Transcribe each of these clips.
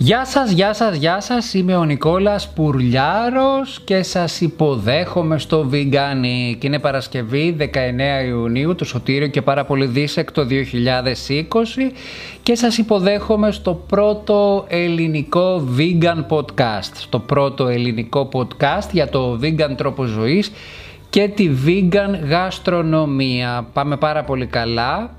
Γεια σας, γεια σας, γεια σας, είμαι ο Νικόλας Πουρλιάρος και σας υποδέχομαι στο Veganic. Είναι Παρασκευή 19 Ιουνίου, το Σωτήριο και πάρα πολύ δίσεκτο 2020 και σας υποδέχομαι στο πρώτο ελληνικό vegan podcast, στο πρώτο ελληνικό podcast για το vegan τρόπο ζωής και τη vegan γαστρονομία. Πάμε πάρα πολύ καλά.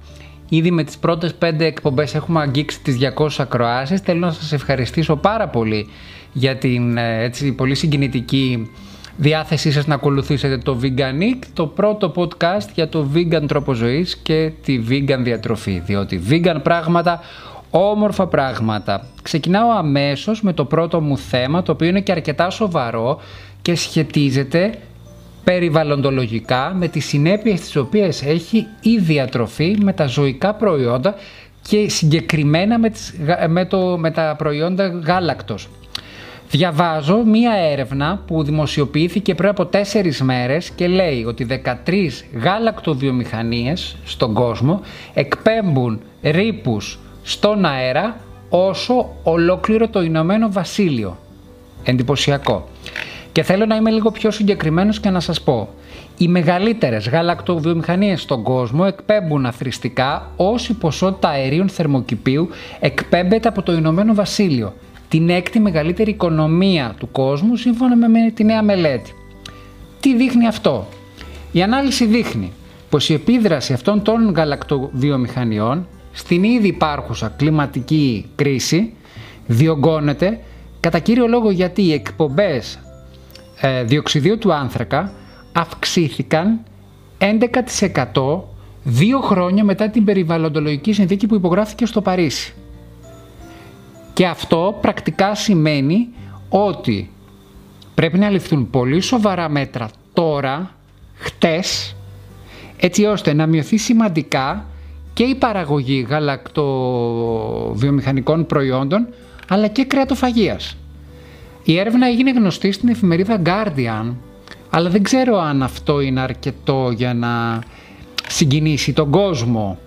Ήδη με τις πρώτες πέντε εκπομπές έχουμε αγγίξει τις 200 ακροάσεις. Θέλω να σας ευχαριστήσω πάρα πολύ για την ε, έτσι, πολύ συγκινητική διάθεσή σας να ακολουθήσετε το Veganic, το πρώτο podcast για το vegan τρόπο ζωής και τη vegan διατροφή, διότι vegan πράγματα, όμορφα πράγματα. Ξεκινάω αμέσως με το πρώτο μου θέμα, το οποίο είναι και αρκετά σοβαρό και σχετίζεται περιβαλλοντολογικά με τις συνέπειες τις οποίες έχει η διατροφή με τα ζωικά προϊόντα και συγκεκριμένα με, τις, με, το, με τα προϊόντα γάλακτος. Διαβάζω μία έρευνα που δημοσιοποιήθηκε πριν από τέσσερις μέρες και λέει ότι 13 γάλακτοβιομηχανίες στον κόσμο εκπέμπουν ρήπους στον αέρα όσο ολόκληρο το Ηνωμένο Βασίλειο. Εντυπωσιακό. Και θέλω να είμαι λίγο πιο συγκεκριμένος και να σας πω. Οι μεγαλύτερες γαλακτοβιομηχανίες στον κόσμο εκπέμπουν αθρηστικά όση ποσότητα αερίων θερμοκηπίου εκπέμπεται από το Ηνωμένο Βασίλειο, την έκτη μεγαλύτερη οικονομία του κόσμου σύμφωνα με τη νέα μελέτη. Τι δείχνει αυτό; Η ανάλυση δείχνει πως η επίδραση αυτών των γαλακτοβιομηχανιών στην ήδη υπάρχουσα κλιματική κρίση διωγγώνεται κατά κύριο λόγο γιατί οι εκπομπές ε, διοξιδίου του άνθρακα αυξήθηκαν 11% δύο χρόνια μετά την περιβαλλοντολογική συνθήκη που υπογράφηκε στο Παρίσι. Και αυτό πρακτικά σημαίνει ότι πρέπει να ληφθούν πολύ σοβαρά μέτρα τώρα, χτες, έτσι ώστε να μειωθεί σημαντικά και η παραγωγή γαλακτοβιομηχανικών προϊόντων αλλά και κρεατοφαγίας. Η έρευνα έγινε γνωστή στην εφημερίδα Guardian, αλλά δεν ξέρω αν αυτό είναι αρκετό για να συγκινήσει τον κόσμο.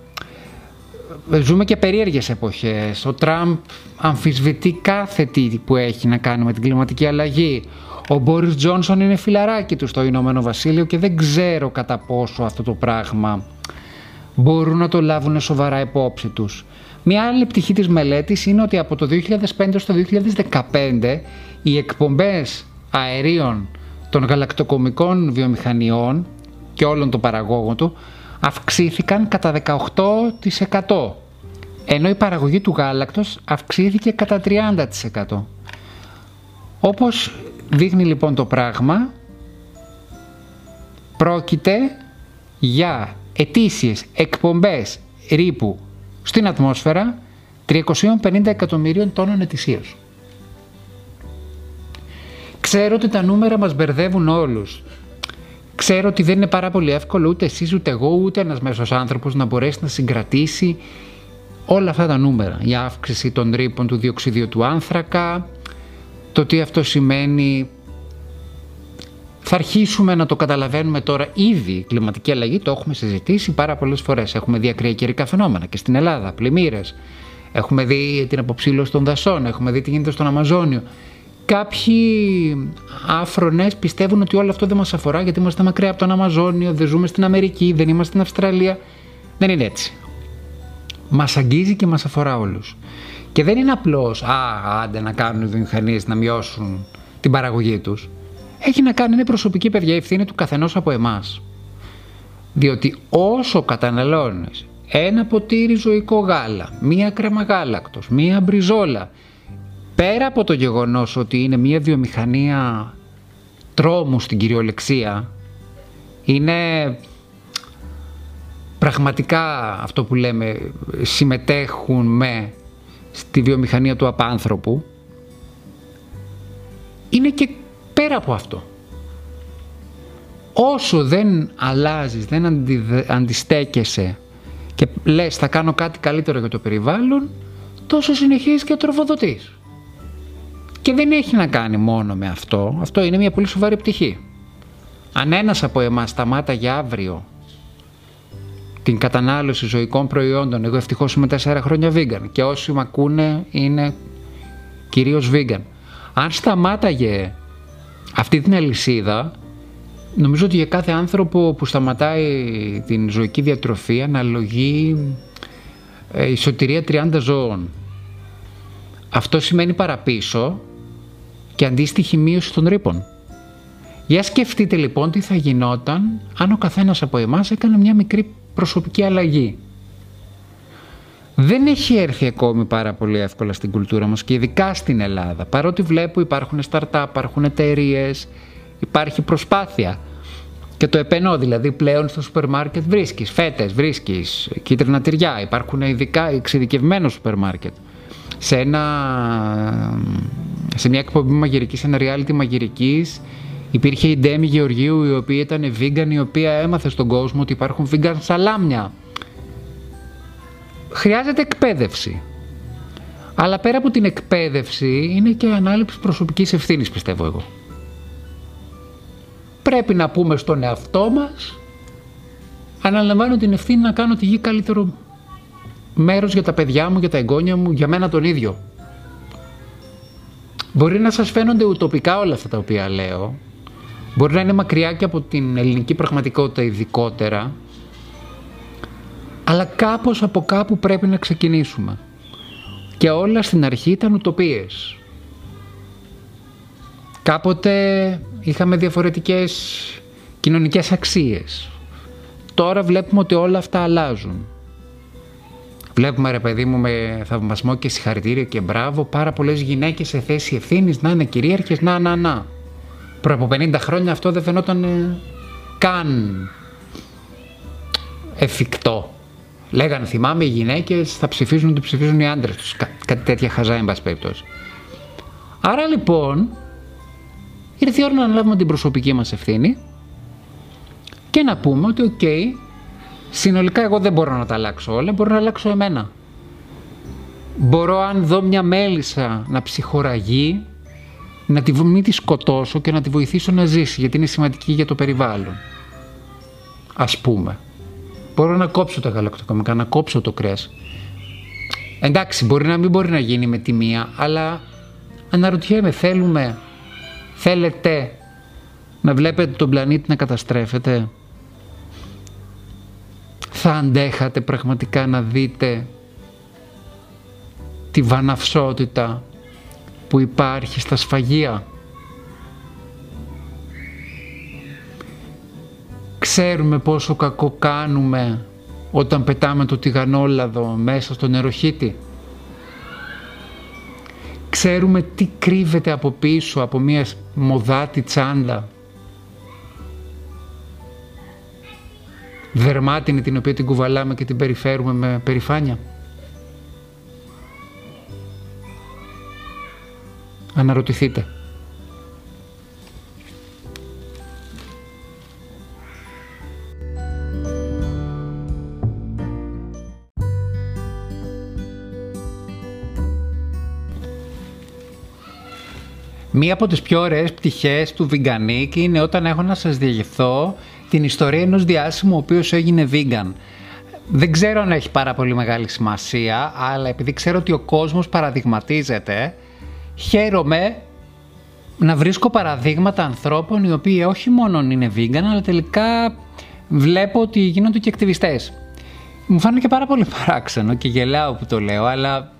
Ζούμε και περίεργες εποχές. Ο Τραμπ αμφισβητεί κάθε τι που έχει να κάνει με την κλιματική αλλαγή. Ο Μπόρις Τζόνσον είναι φιλαράκι του στο Ηνωμένο Βασίλειο και δεν ξέρω κατά πόσο αυτό το πράγμα μπορούν να το λάβουν σοβαρά υπόψη τους. Μια άλλη πτυχή της μελέτης είναι ότι από το 2005 στο 2015 οι εκπομπές αερίων των γαλακτοκομικών βιομηχανιών και όλων των παραγόγων του αυξήθηκαν κατά 18% ενώ η παραγωγή του γάλακτος αυξήθηκε κατά 30%. Όπως δείχνει λοιπόν το πράγμα, πρόκειται για ετήσιες εκπομπές ρήπου στην ατμόσφαιρα 350 εκατομμυρίων τόνων ετησίως. Ξέρω ότι τα νούμερα μας μπερδεύουν όλους. Ξέρω ότι δεν είναι πάρα πολύ εύκολο ούτε εσείς ούτε εγώ ούτε ένας μέσος άνθρωπος να μπορέσει να συγκρατήσει όλα αυτά τα νούμερα. Η αύξηση των ρήπων του διοξιδίου του άνθρακα, το τι αυτό σημαίνει θα αρχίσουμε να το καταλαβαίνουμε τώρα ήδη. Η κλιματική αλλαγή το έχουμε συζητήσει πάρα πολλές φορές. Έχουμε δει ακραία καιρικά φαινόμενα και στην Ελλάδα, πλημμύρες. Έχουμε δει την αποψήλωση των δασών, έχουμε δει τι γίνεται στον Αμαζόνιο. Κάποιοι άφρονες πιστεύουν ότι όλο αυτό δεν μας αφορά γιατί είμαστε μακριά από τον Αμαζόνιο, δεν ζούμε στην Αμερική, δεν είμαστε στην Αυστραλία. Δεν είναι έτσι. Μας αγγίζει και μας αφορά όλους. Και δεν είναι απλώς, α, άντε να κάνουν οι βιομηχανίες να μειώσουν την παραγωγή τους. Έχει να κάνει, είναι προσωπική παιδιά ευθύνη του καθενός από εμάς. Διότι όσο καταναλώνεις ένα ποτήρι ζωικό γάλα, μία κρέμα γάλακτος, μία μπριζόλα πέρα από το γεγονός ότι είναι μια βιομηχανία τρόμου στην κυριολεξία, είναι πραγματικά αυτό που λέμε συμμετέχουν με στη βιομηχανία του απάνθρωπου, είναι και πέρα από αυτό. Όσο δεν αλλάζεις, δεν αντιστέκεσαι και λες θα κάνω κάτι καλύτερο για το περιβάλλον, τόσο συνεχίζεις και τροφοδοτείς. Και δεν έχει να κάνει μόνο με αυτό. Αυτό είναι μια πολύ σοβαρή πτυχή. Αν ένας από εμάς σταμάταγε αύριο την κατανάλωση ζωικών προϊόντων, εγώ ευτυχώς είμαι τέσσερα χρόνια vegan και όσοι με ακούνε είναι κυρίως vegan. Αν σταμάταγε αυτή την αλυσίδα, νομίζω ότι για κάθε άνθρωπο που σταματάει την ζωική διατροφή αναλογεί ε, η σωτηρία 30 ζώων. Αυτό σημαίνει παραπίσω και αντίστοιχη μείωση των ρήπων. Για σκεφτείτε λοιπόν τι θα γινόταν αν ο καθένας από εμάς έκανε μια μικρή προσωπική αλλαγή. Δεν έχει έρθει ακόμη πάρα πολύ εύκολα στην κουλτούρα μας και ειδικά στην Ελλάδα. Παρότι βλέπω υπάρχουν startup, υπάρχουν εταιρείες, υπάρχει προσπάθεια. Και το επενώ, δηλαδή πλέον στο σούπερ μάρκετ βρίσκεις φέτες, βρίσκεις κίτρινα τυριά, υπάρχουν ειδικά εξειδικευμένο σούπερ μάρκετ. Σε, ένα, σε μια εκπομπή μαγειρικής, σε ένα reality μαγειρικής, υπήρχε η Ντέμι Γεωργίου η οποία ήταν vegan, η οποία έμαθε στον κόσμο ότι υπάρχουν vegan σαλάμια. Χρειάζεται εκπαίδευση. Αλλά πέρα από την εκπαίδευση είναι και ανάληψη προσωπικής ευθύνης πιστεύω εγώ πρέπει να πούμε στον εαυτό μας αναλαμβάνω την ευθύνη να κάνω τη γη καλύτερο μέρος για τα παιδιά μου, για τα εγγόνια μου, για μένα τον ίδιο. Μπορεί να σας φαίνονται ουτοπικά όλα αυτά τα οποία λέω, μπορεί να είναι μακριά και από την ελληνική πραγματικότητα ειδικότερα, αλλά κάπως από κάπου πρέπει να ξεκινήσουμε. Και όλα στην αρχή ήταν ουτοπίες. Κάποτε είχαμε διαφορετικές κοινωνικές αξίες. Τώρα βλέπουμε ότι όλα αυτά αλλάζουν. Βλέπουμε ρε παιδί μου με θαυμασμό και συγχαρητήρια και μπράβο πάρα πολλές γυναίκες σε θέση ευθύνης να είναι κυρίαρχες, να, να, να. Προ από 50 χρόνια αυτό δεν φαινόταν ε, καν εφικτό. Λέγανε θυμάμαι οι γυναίκες θα ψηφίζουν ότι ψηφίζουν οι άντρες τους. Κά- κάτι τέτοια χαζά εν πάση περιπτώσει. Άρα λοιπόν Ήρθε η ώρα να αναλάβουμε την προσωπική μας ευθύνη και να πούμε ότι οκ, συνολικά εγώ δεν μπορώ να τα αλλάξω όλα, μπορώ να αλλάξω εμένα. Μπορώ αν δω μια μέλισσα να ψυχορραγεί, να τη, μην τη σκοτώσω και να τη βοηθήσω να ζήσει, γιατί είναι σημαντική για το περιβάλλον. Ας πούμε. Μπορώ να κόψω τα γαλακτοκομικά, να κόψω το κρέας. Εντάξει, μπορεί να μην μπορεί να γίνει με τη μία, αλλά αναρωτιέμαι, θέλουμε Θέλετε να βλέπετε τον πλανήτη να καταστρέφεται; Θα αντέχατε πραγματικά να δείτε τη βαναυσότητα που υπάρχει στα σφαγεία; Ξέρουμε πόσο κακό κάνουμε όταν πετάμε το τηγανόλαδο μέσα στο νεροχύτη. Ξέρουμε τι κρύβεται από πίσω από μια μοδάτη τσάντα. Δερμάτινη την οποία την κουβαλάμε και την περιφέρουμε με περηφάνεια. Αναρωτηθείτε. Μία από τις πιο ωραίες πτυχές του Veganic είναι όταν έχω να σας διηγηθώ την ιστορία ενός διάσημου ο οποίος έγινε vegan. Δεν ξέρω αν έχει πάρα πολύ μεγάλη σημασία, αλλά επειδή ξέρω ότι ο κόσμος παραδειγματίζεται, χαίρομαι να βρίσκω παραδείγματα ανθρώπων οι οποίοι όχι μόνο είναι vegan, αλλά τελικά βλέπω ότι γίνονται και ακτιβιστές. Μου φάνηκε πάρα πολύ παράξενο και γελάω που το λέω, αλλά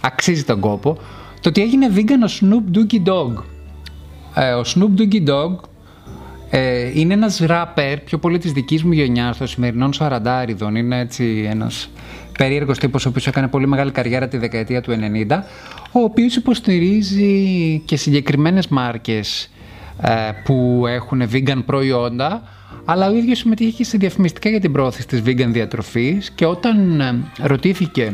αξίζει τον κόπο το ότι έγινε vegan ο Snoop Doggy Dogg. Ε, ο Snoop Doggy Dogg ε, είναι ένας ράπερ πιο πολύ της δικής μου γενιάς των σημερινών σαραντάριδων. Είναι έτσι ένας περίεργος τύπος ο οποίος έκανε πολύ μεγάλη καριέρα τη δεκαετία του 90 ο οποίος υποστηρίζει και συγκεκριμένες μάρκες ε, που έχουν vegan προϊόντα αλλά ο ίδιος συμμετείχε και σε διαφημιστικά για την πρόθεση της vegan διατροφής και όταν ε, ρωτήθηκε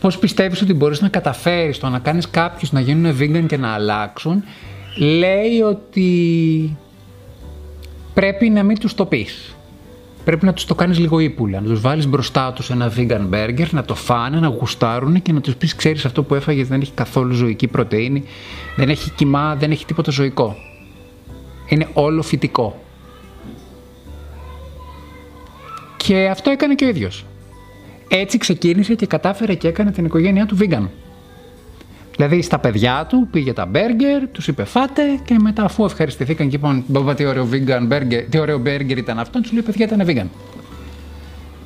πώς πιστεύεις ότι μπορείς να καταφέρεις το να κάνεις κάποιους να γίνουν vegan και να αλλάξουν, λέει ότι πρέπει να μην τους το πεις. Πρέπει να τους το κάνεις λίγο ύπουλα, να τους βάλεις μπροστά τους ένα vegan burger, να το φάνε, να γουστάρουν και να τους πεις ξέρεις αυτό που έφαγες δεν έχει καθόλου ζωική πρωτεΐνη, δεν έχει κοιμά, δεν έχει τίποτα ζωικό. Είναι όλο φυτικό. Και αυτό έκανε και ο ίδιος. Έτσι ξεκίνησε και κατάφερε και έκανε την οικογένειά του vegan. Δηλαδή στα παιδιά του πήγε τα μπέργκερ, τους είπε φάτε και μετά αφού ευχαριστηθήκαν και είπαν Μπαμπά τι ωραίο vegan burger, τι ωραίο μπέργκερ ήταν αυτό, τους λέει παιδιά ήταν vegan.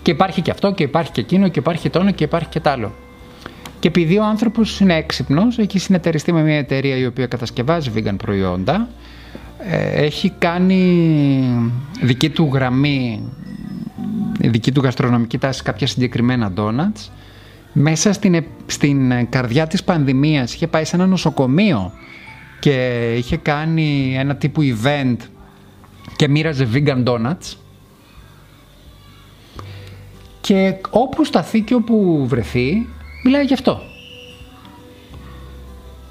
Και υπάρχει και αυτό και υπάρχει και εκείνο και υπάρχει το και υπάρχει και τ' άλλο. Και επειδή ο άνθρωπος είναι έξυπνος, έχει συνεταιριστεί με μια εταιρεία η οποία κατασκευάζει vegan προϊόντα, ε, έχει κάνει δική του γραμμή, δική του γαστρονομική τάση κάποια συγκεκριμένα donuts μέσα στην, στην καρδιά της πανδημίας είχε πάει σε ένα νοσοκομείο και είχε κάνει ένα τύπου event και μοίραζε vegan donuts και όπου σταθεί και όπου βρεθεί μιλάει γι' αυτό.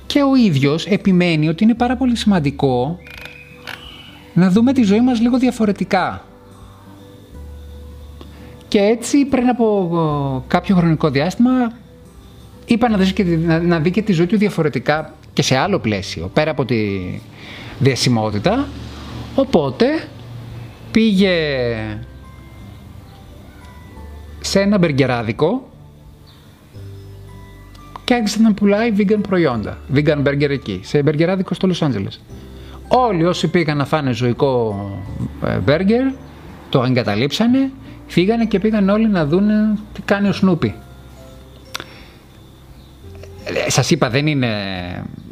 Και ο ίδιος επιμένει ότι είναι πάρα πολύ σημαντικό να δούμε τη ζωή μας λίγο διαφορετικά. Και έτσι πριν από κάποιο χρονικό διάστημα είπα να, δεις και, να, δει και τη ζωή του διαφορετικά και σε άλλο πλαίσιο, πέρα από τη διασημότητα. Οπότε πήγε σε ένα μπεργκεράδικο και άρχισε να πουλάει vegan προϊόντα. Vegan burger εκεί, σε μπεργκεράδικο στο Los Angeles. Όλοι όσοι πήγαν να φάνε ζωικό μπέργκερ το εγκαταλείψανε Φύγανε και πήγαν όλοι να δουν τι κάνει ο Σνούπι. Ε, σας είπα δεν είναι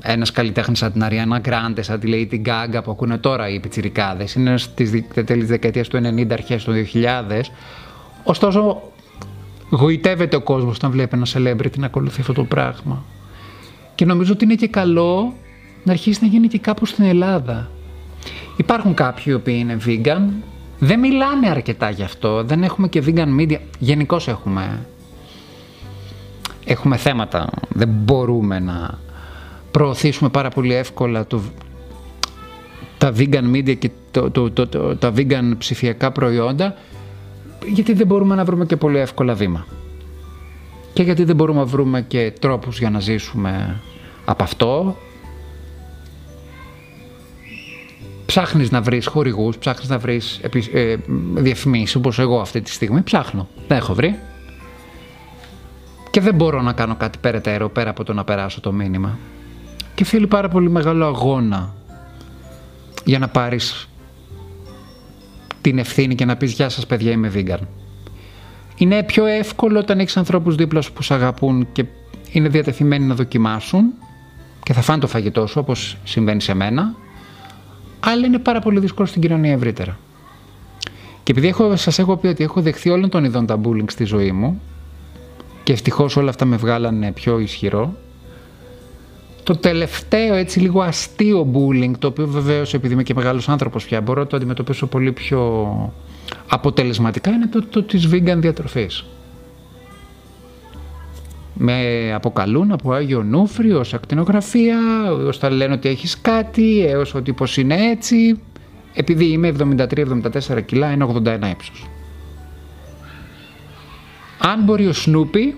ένας καλλιτέχνης σαν την Αριάννα Γκράντε, σαν τη Lady Gaga που ακούνε τώρα οι πιτσιρικάδες. Είναι στις τέλη της δεκαετίας του 90, αρχές του 2000. Ωστόσο γοητεύεται ο κόσμος όταν βλέπει ένα celebrity να ακολουθεί αυτό το πράγμα. Και νομίζω ότι είναι και καλό να αρχίσει να γίνει και κάπου στην Ελλάδα. Υπάρχουν κάποιοι οι οποίοι είναι vegan, δεν μιλάνε αρκετά γι' αυτό. Δεν έχουμε και vegan media. Γενικώς έχουμε, έχουμε θέματα. Δεν μπορούμε να προωθήσουμε πάρα πολύ εύκολα το, τα vegan media και το, το, το, τα vegan ψηφιακά προϊόντα γιατί δεν μπορούμε να βρούμε και πολύ εύκολα βήμα. Και γιατί δεν μπορούμε να βρούμε και τρόπους για να ζήσουμε από αυτό ψάχνεις να βρεις χορηγούς, ψάχνεις να βρεις ε, διαφημίσεις όπως εγώ αυτή τη στιγμή. Ψάχνω. Δεν έχω βρει. Και δεν μπορώ να κάνω κάτι περαιτέρω πέρα από το να περάσω το μήνυμα. Και θέλει πάρα πολύ μεγάλο αγώνα για να πάρεις την ευθύνη και να πεις «Γεια σας παιδιά, είμαι vegan». Είναι πιο εύκολο όταν έχεις ανθρώπους δίπλα σου που σε αγαπούν και είναι διατεθειμένοι να δοκιμάσουν και θα φάνε το φαγητό σου όπως συμβαίνει σε μένα αλλά είναι πάρα πολύ δύσκολο στην κοινωνία ευρύτερα. Και επειδή έχω, σας έχω πει ότι έχω δεχθεί όλων των ειδών τα bullying στη ζωή μου και ευτυχώς όλα αυτά με βγάλανε πιο ισχυρό, το τελευταίο έτσι λίγο αστείο bullying, το οποίο βεβαίως επειδή είμαι και μεγάλος άνθρωπος πια μπορώ να το αντιμετωπίσω πολύ πιο αποτελεσματικά, είναι το, το της vegan διατροφής με αποκαλούν από Άγιο Νούφρι ως ακτινογραφία, ως θα λένε ότι έχεις κάτι, έως ότι πως είναι έτσι, επειδή είμαι 73-74 κιλά, 1,81 ύψος. Αν μπορεί ο Σνούπι,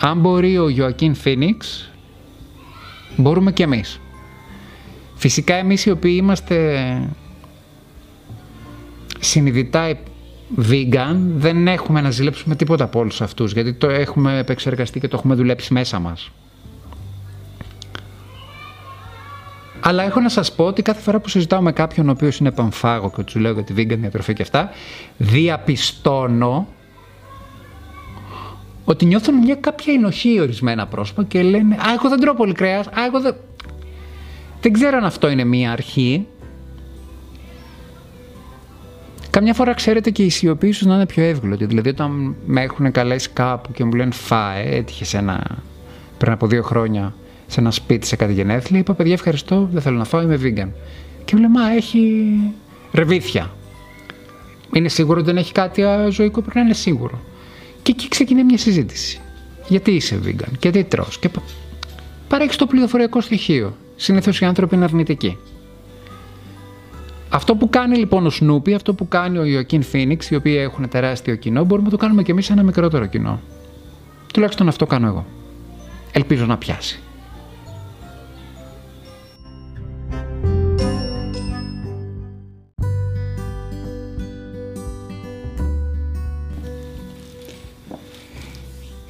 αν μπορεί ο Ιωακίν Φίνιξ, μπορούμε και εμείς. Φυσικά εμείς οι οποίοι είμαστε συνειδητά vegan δεν έχουμε να ζηλέψουμε τίποτα από όλους αυτούς γιατί το έχουμε επεξεργαστεί και το έχουμε δουλέψει μέσα μας. Αλλά έχω να σας πω ότι κάθε φορά που συζητάω με κάποιον ο οποίος είναι πανφάγο και τους λέω για τη vegan διατροφή και αυτά, διαπιστώνω ότι νιώθουν μια κάποια ενοχή ορισμένα πρόσωπα και λένε «Α, εγώ δεν τρώω πολύ κρέας, α, εγώ δεν...» Δεν ξέρω αν αυτό είναι μια αρχή, Καμιά φορά ξέρετε και η σιωπή ίσω να είναι πιο εύγλωτη. Δηλαδή, όταν με έχουν καλέσει κάπου και μου λένε φάε, έτυχε σε ένα, πριν από δύο χρόνια σε ένα σπίτι σε κάτι γενέθλια, είπα παιδιά ευχαριστώ, δεν θέλω να φάω, είμαι vegan. Και μου λέει, Μα έχει ρεβίθια. Είναι σίγουρο ότι δεν έχει κάτι ζωικό, πρέπει να είναι σίγουρο. Και εκεί ξεκινάει μια συζήτηση. Γιατί είσαι vegan, γιατί τρως και παρέχεις το πληροφοριακό στοιχείο. Συνήθως οι άνθρωποι είναι αρνητικοί. Αυτό που κάνει λοιπόν ο Σνούπι, αυτό που κάνει ο Ιωκίν Φίνιξ, οι οποίοι έχουν τεράστιο κοινό, μπορούμε να το κάνουμε και εμείς σε ένα μικρότερο κοινό. Τουλάχιστον αυτό κάνω εγώ. Ελπίζω να πιάσει.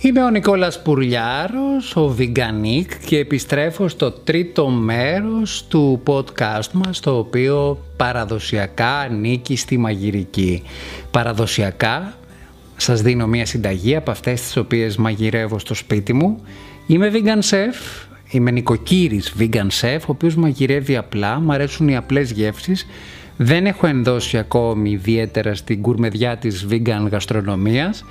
Είμαι ο Νικόλας Πουρλιάρος, ο Veganic και επιστρέφω στο τρίτο μέρος του podcast μας το οποίο παραδοσιακά ανήκει στη μαγειρική. Παραδοσιακά σας δίνω μια συνταγή από αυτές τις οποίες μαγειρεύω στο σπίτι μου. Είμαι vegan chef, είμαι νοικοκύρης vegan chef, ο οποίος μαγειρεύει απλά, μου αρέσουν οι απλές γεύσεις. Δεν έχω ενδώσει ακόμη ιδιαίτερα στην κουρμεδιά της vegan γαστρονομίας.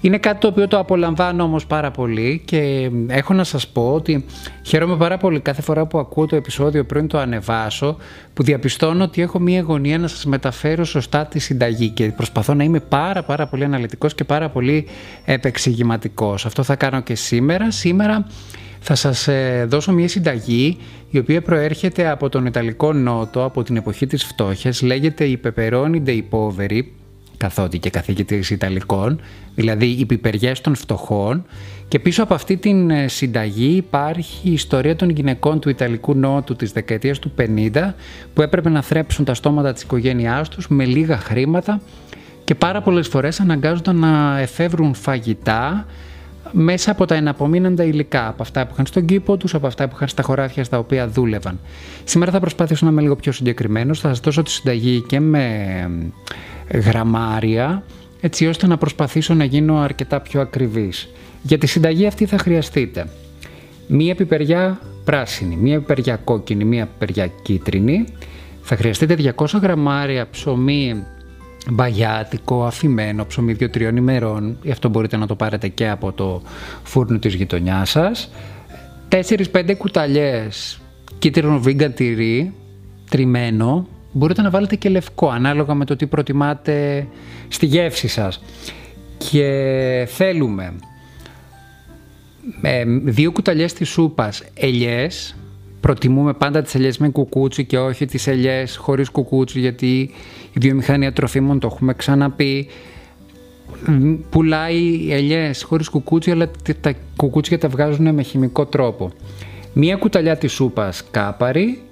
Είναι κάτι το οποίο το απολαμβάνω όμως πάρα πολύ και έχω να σας πω ότι χαίρομαι πάρα πολύ κάθε φορά που ακούω το επεισόδιο πριν το ανεβάσω που διαπιστώνω ότι έχω μία γωνία να σας μεταφέρω σωστά τη συνταγή και προσπαθώ να είμαι πάρα πάρα πολύ αναλυτικός και πάρα πολύ επεξηγηματικός. Αυτό θα κάνω και σήμερα. Σήμερα θα σας ε, δώσω μια συνταγή η οποία προέρχεται από τον Ιταλικό Νότο από την εποχή της φτώχειας. Λέγεται η Pepperoni dei Poveri καθότι και καθηγητής Ιταλικών, δηλαδή οι πιπεριές των φτωχών. Και πίσω από αυτή την ε, συνταγή υπάρχει η ιστορία των γυναικών του Ιταλικού Νότου της δεκαετίας του 50 που έπρεπε να θρέψουν τα στόματα της οικογένειάς τους με λίγα χρήματα και πάρα πολλές φορές αναγκάζονταν να εφεύρουν φαγητά μέσα από τα εναπομείναντα υλικά, από αυτά που είχαν στον κήπο τους, από αυτά που είχαν στα χωράφια στα οποία δούλευαν. Σήμερα θα προσπαθήσω να είμαι λίγο πιο συγκεκριμένος, θα σας δώσω τη συνταγή και με γραμμάρια έτσι ώστε να προσπαθήσω να γίνω αρκετά πιο ακριβής. Για τη συνταγή αυτή θα χρειαστείτε μία πιπεριά πράσινη, μία πιπεριά κόκκινη, μία πιπεριά κίτρινη. Θα χρειαστείτε 200 γραμμάρια ψωμί μπαγιάτικο, αφημένο, ψωμί 2-3 ημερών. Γι' αυτό μπορείτε να το πάρετε και από το φούρνο της γειτονιάς σας. 4-5 κουταλιές κίτρινο βίγκα τυρί, τριμμένο, Μπορείτε να βάλετε και λευκό ανάλογα με το τι προτιμάτε στη γεύση σας. Και θέλουμε ε, δύο κουταλιές της σούπας ελιές. Προτιμούμε πάντα τις ελιές με κουκούτσι και όχι τις ελιές χωρίς κουκούτσι γιατί η βιομηχανία τροφίμων το έχουμε ξαναπεί. Πουλάει ελιές χωρίς κουκούτσι αλλά τα κουκούτσια τα βγάζουν με χημικό τρόπο. Μία κουταλιά της σούπας κάπαρη,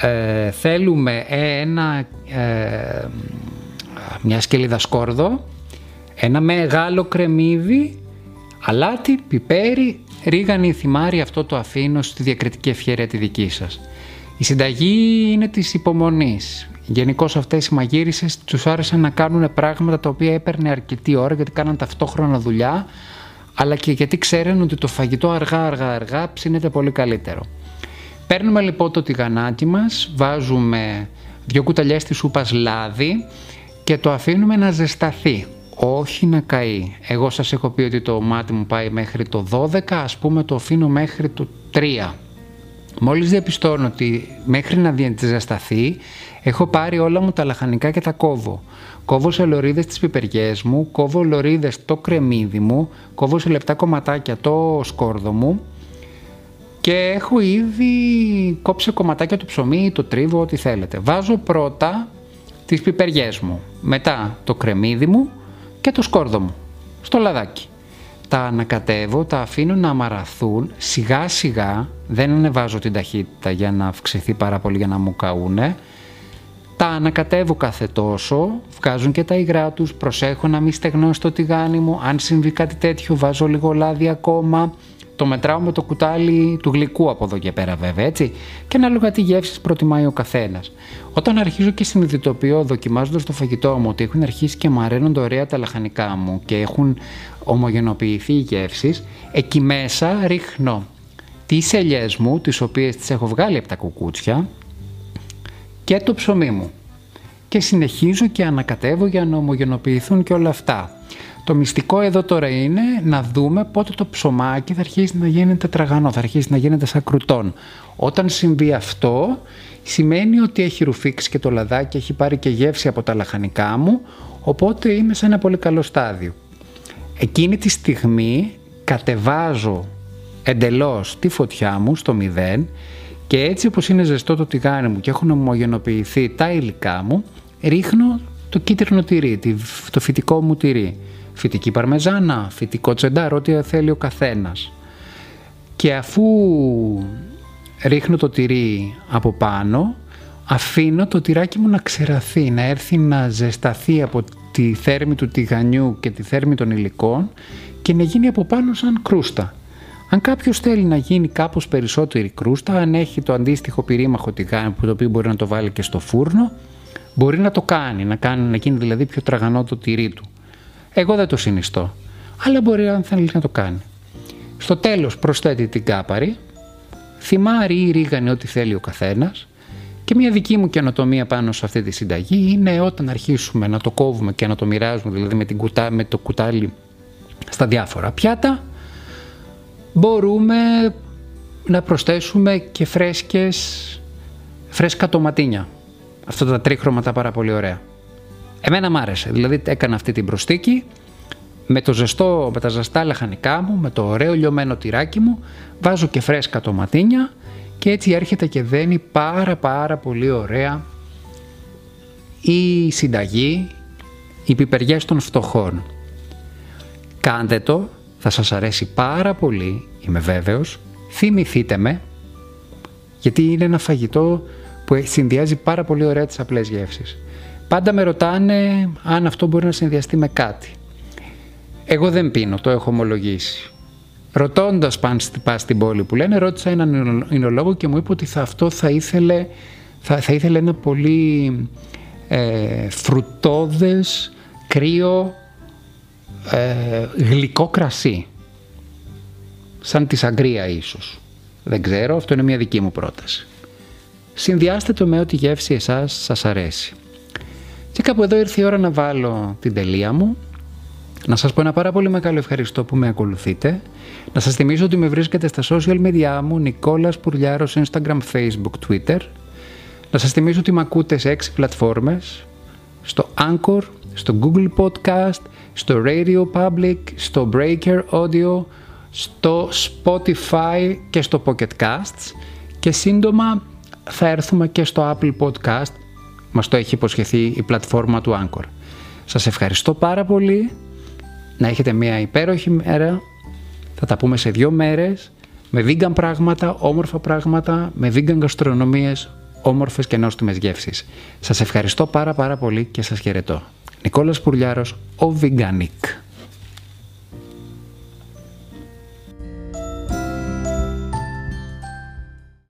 ε, θέλουμε ένα, ε, μια σκελίδα σκόρδο, ένα μεγάλο κρεμμύδι, αλάτι, πιπέρι, ρίγανη, θυμάρι, αυτό το αφήνω στη διακριτική ευχαίρεια τη δική σας. Η συνταγή είναι της υπομονής. Γενικώς αυτές οι μαγείρισες τους άρεσαν να κάνουν πράγματα τα οποία έπαιρνε αρκετή ώρα γιατί κάναν ταυτόχρονα δουλειά αλλά και γιατί ξέρουν ότι το φαγητό αργά αργά αργά ψήνεται πολύ καλύτερο. Παίρνουμε λοιπόν το τηγανάκι μας, βάζουμε δύο κουταλιές της σούπας λάδι και το αφήνουμε να ζεσταθεί, όχι να καεί. Εγώ σας έχω πει ότι το μάτι μου πάει μέχρι το 12, ας πούμε το αφήνω μέχρι το 3. Μόλις διαπιστώνω ότι μέχρι να ζεσταθεί, έχω πάρει όλα μου τα λαχανικά και τα κόβω. Κόβω σε λωρίδες τις πιπεριές μου, κόβω λωρίδες το κρεμμύδι μου, κόβω σε λεπτά κομματάκια το σκόρδο μου και έχω ήδη κόψει κομματάκια του ψωμί, το τρίβω, ό,τι θέλετε. Βάζω πρώτα τις πιπεριές μου, μετά το κρεμμύδι μου και το σκόρδο μου στο λαδάκι. Τα ανακατεύω, τα αφήνω να αμαραθούν σιγά σιγά, δεν ανεβάζω την ταχύτητα για να αυξηθεί πάρα πολύ για να μου καούνε. Τα ανακατεύω κάθε τόσο, βγάζουν και τα υγρά τους, προσέχω να μην στεγνώσει το τηγάνι μου, αν συμβεί κάτι τέτοιο βάζω λίγο λάδι ακόμα, το μετράω με το κουτάλι του γλυκού από εδώ και πέρα βέβαια έτσι και ανάλογα τι γεύσεις προτιμάει ο καθένας. Όταν αρχίζω και συνειδητοποιώ δοκιμάζοντας το φαγητό μου ότι έχουν αρχίσει και μαραίνονται ωραία τα λαχανικά μου και έχουν ομογενοποιηθεί οι γεύσεις, εκεί μέσα ρίχνω τις ελιές μου, τις οποίες τις έχω βγάλει από τα κουκούτσια και το ψωμί μου και συνεχίζω και ανακατεύω για να ομογενοποιηθούν και όλα αυτά. Το μυστικό εδώ τώρα είναι να δούμε πότε το ψωμάκι θα αρχίσει να γίνεται τραγανό, θα αρχίσει να γίνεται σαν κρουτόν. Όταν συμβεί αυτό, σημαίνει ότι έχει ρουφήξει και το λαδάκι, έχει πάρει και γεύση από τα λαχανικά μου, οπότε είμαι σε ένα πολύ καλό στάδιο. Εκείνη τη στιγμή κατεβάζω εντελώς τη φωτιά μου στο μηδέν και έτσι όπως είναι ζεστό το τηγάνι μου και έχουν ομογενοποιηθεί τα υλικά μου, ρίχνω το κίτρινο τυρί, το φυτικό μου τυρί φυτική παρμεζάνα, φυτικό τσεντάρ, ό,τι θέλει ο καθένας. Και αφού ρίχνω το τυρί από πάνω, αφήνω το τυράκι μου να ξεραθεί, να έρθει να ζεσταθεί από τη θέρμη του τηγανιού και τη θέρμη των υλικών και να γίνει από πάνω σαν κρούστα. Αν κάποιος θέλει να γίνει κάπως περισσότερη κρούστα, αν έχει το αντίστοιχο πυρήμαχο τηγάνι που το οποίο μπορεί να το βάλει και στο φούρνο, μπορεί να το κάνει, να, κάνει, να γίνει δηλαδή πιο τραγανό το τυρί του. Εγώ δεν το συνιστώ, αλλά μπορεί αν θέλεις να το κάνει. Στο τέλος προσθέτει την κάπαρη, θυμάρει ή ρίγανε ό,τι θέλει ο καθένας και μια δική μου καινοτομία πάνω σε αυτή τη συνταγή είναι όταν αρχίσουμε να το κόβουμε και να το μοιράζουμε δηλαδή με, την κουτά, με το κουτάλι στα διάφορα πιάτα μπορούμε να προσθέσουμε και φρέσκες, φρέσκα τοματίνια. Αυτά τα τρίχρωμα τα πάρα πολύ ωραία. Εμένα μ' άρεσε, δηλαδή έκανα αυτή την προστίκη με, το ζεστό, με τα ζεστά λαχανικά μου, με το ωραίο λιωμένο τυράκι μου, βάζω και φρέσκα τοματίνια και έτσι έρχεται και δένει πάρα πάρα πολύ ωραία η συνταγή, οι πιπεριές των φτωχών. Κάντε το, θα σας αρέσει πάρα πολύ, είμαι βέβαιος. Θυμηθείτε με, γιατί είναι ένα φαγητό που συνδυάζει πάρα πολύ ωραία τις απλές γεύσεις. Πάντα με ρωτάνε αν αυτό μπορεί να συνδυαστεί με κάτι. Εγώ δεν πίνω, το έχω ομολογήσει. Ρωτώντας πά στην πόλη που λένε, ρώτησα έναν εινολόγο και μου είπε ότι θα, αυτό θα ήθελε, θα, θα ήθελε ένα πολύ ε, φρουτόδες, κρύο, ε, γλυκό κρασί. Σαν τη σαγκρία ίσως. Δεν ξέρω, αυτό είναι μια δική μου πρόταση. Συνδυάστε το με ό,τι γεύση εσάς σας αρέσει. Και κάπου εδώ ήρθε η ώρα να βάλω την τελεία μου. Να σας πω ένα πάρα πολύ μεγάλο ευχαριστώ που με ακολουθείτε. Να σας θυμίσω ότι με βρίσκετε στα social media μου Νικόλας Πουρλιάρος, Instagram, Facebook, Twitter. Να σας θυμίσω ότι με ακούτε σε έξι πλατφόρμες. Στο Anchor, στο Google Podcast, στο Radio Public, στο Breaker Audio, στο Spotify και στο Pocket Casts και σύντομα θα έρθουμε και στο Apple Podcast. Μας το έχει υποσχεθεί η πλατφόρμα του Anchor. Σας ευχαριστώ πάρα πολύ. Να έχετε μια υπέροχη μέρα. Θα τα πούμε σε δύο μέρες με vegan πράγματα, όμορφα πράγματα, με vegan γαστρονομίες, όμορφες και νόστιμες γεύσεις. Σας ευχαριστώ πάρα πάρα πολύ και σας χαιρετώ. Νικόλας Πουρλιάρος, ο Veganic.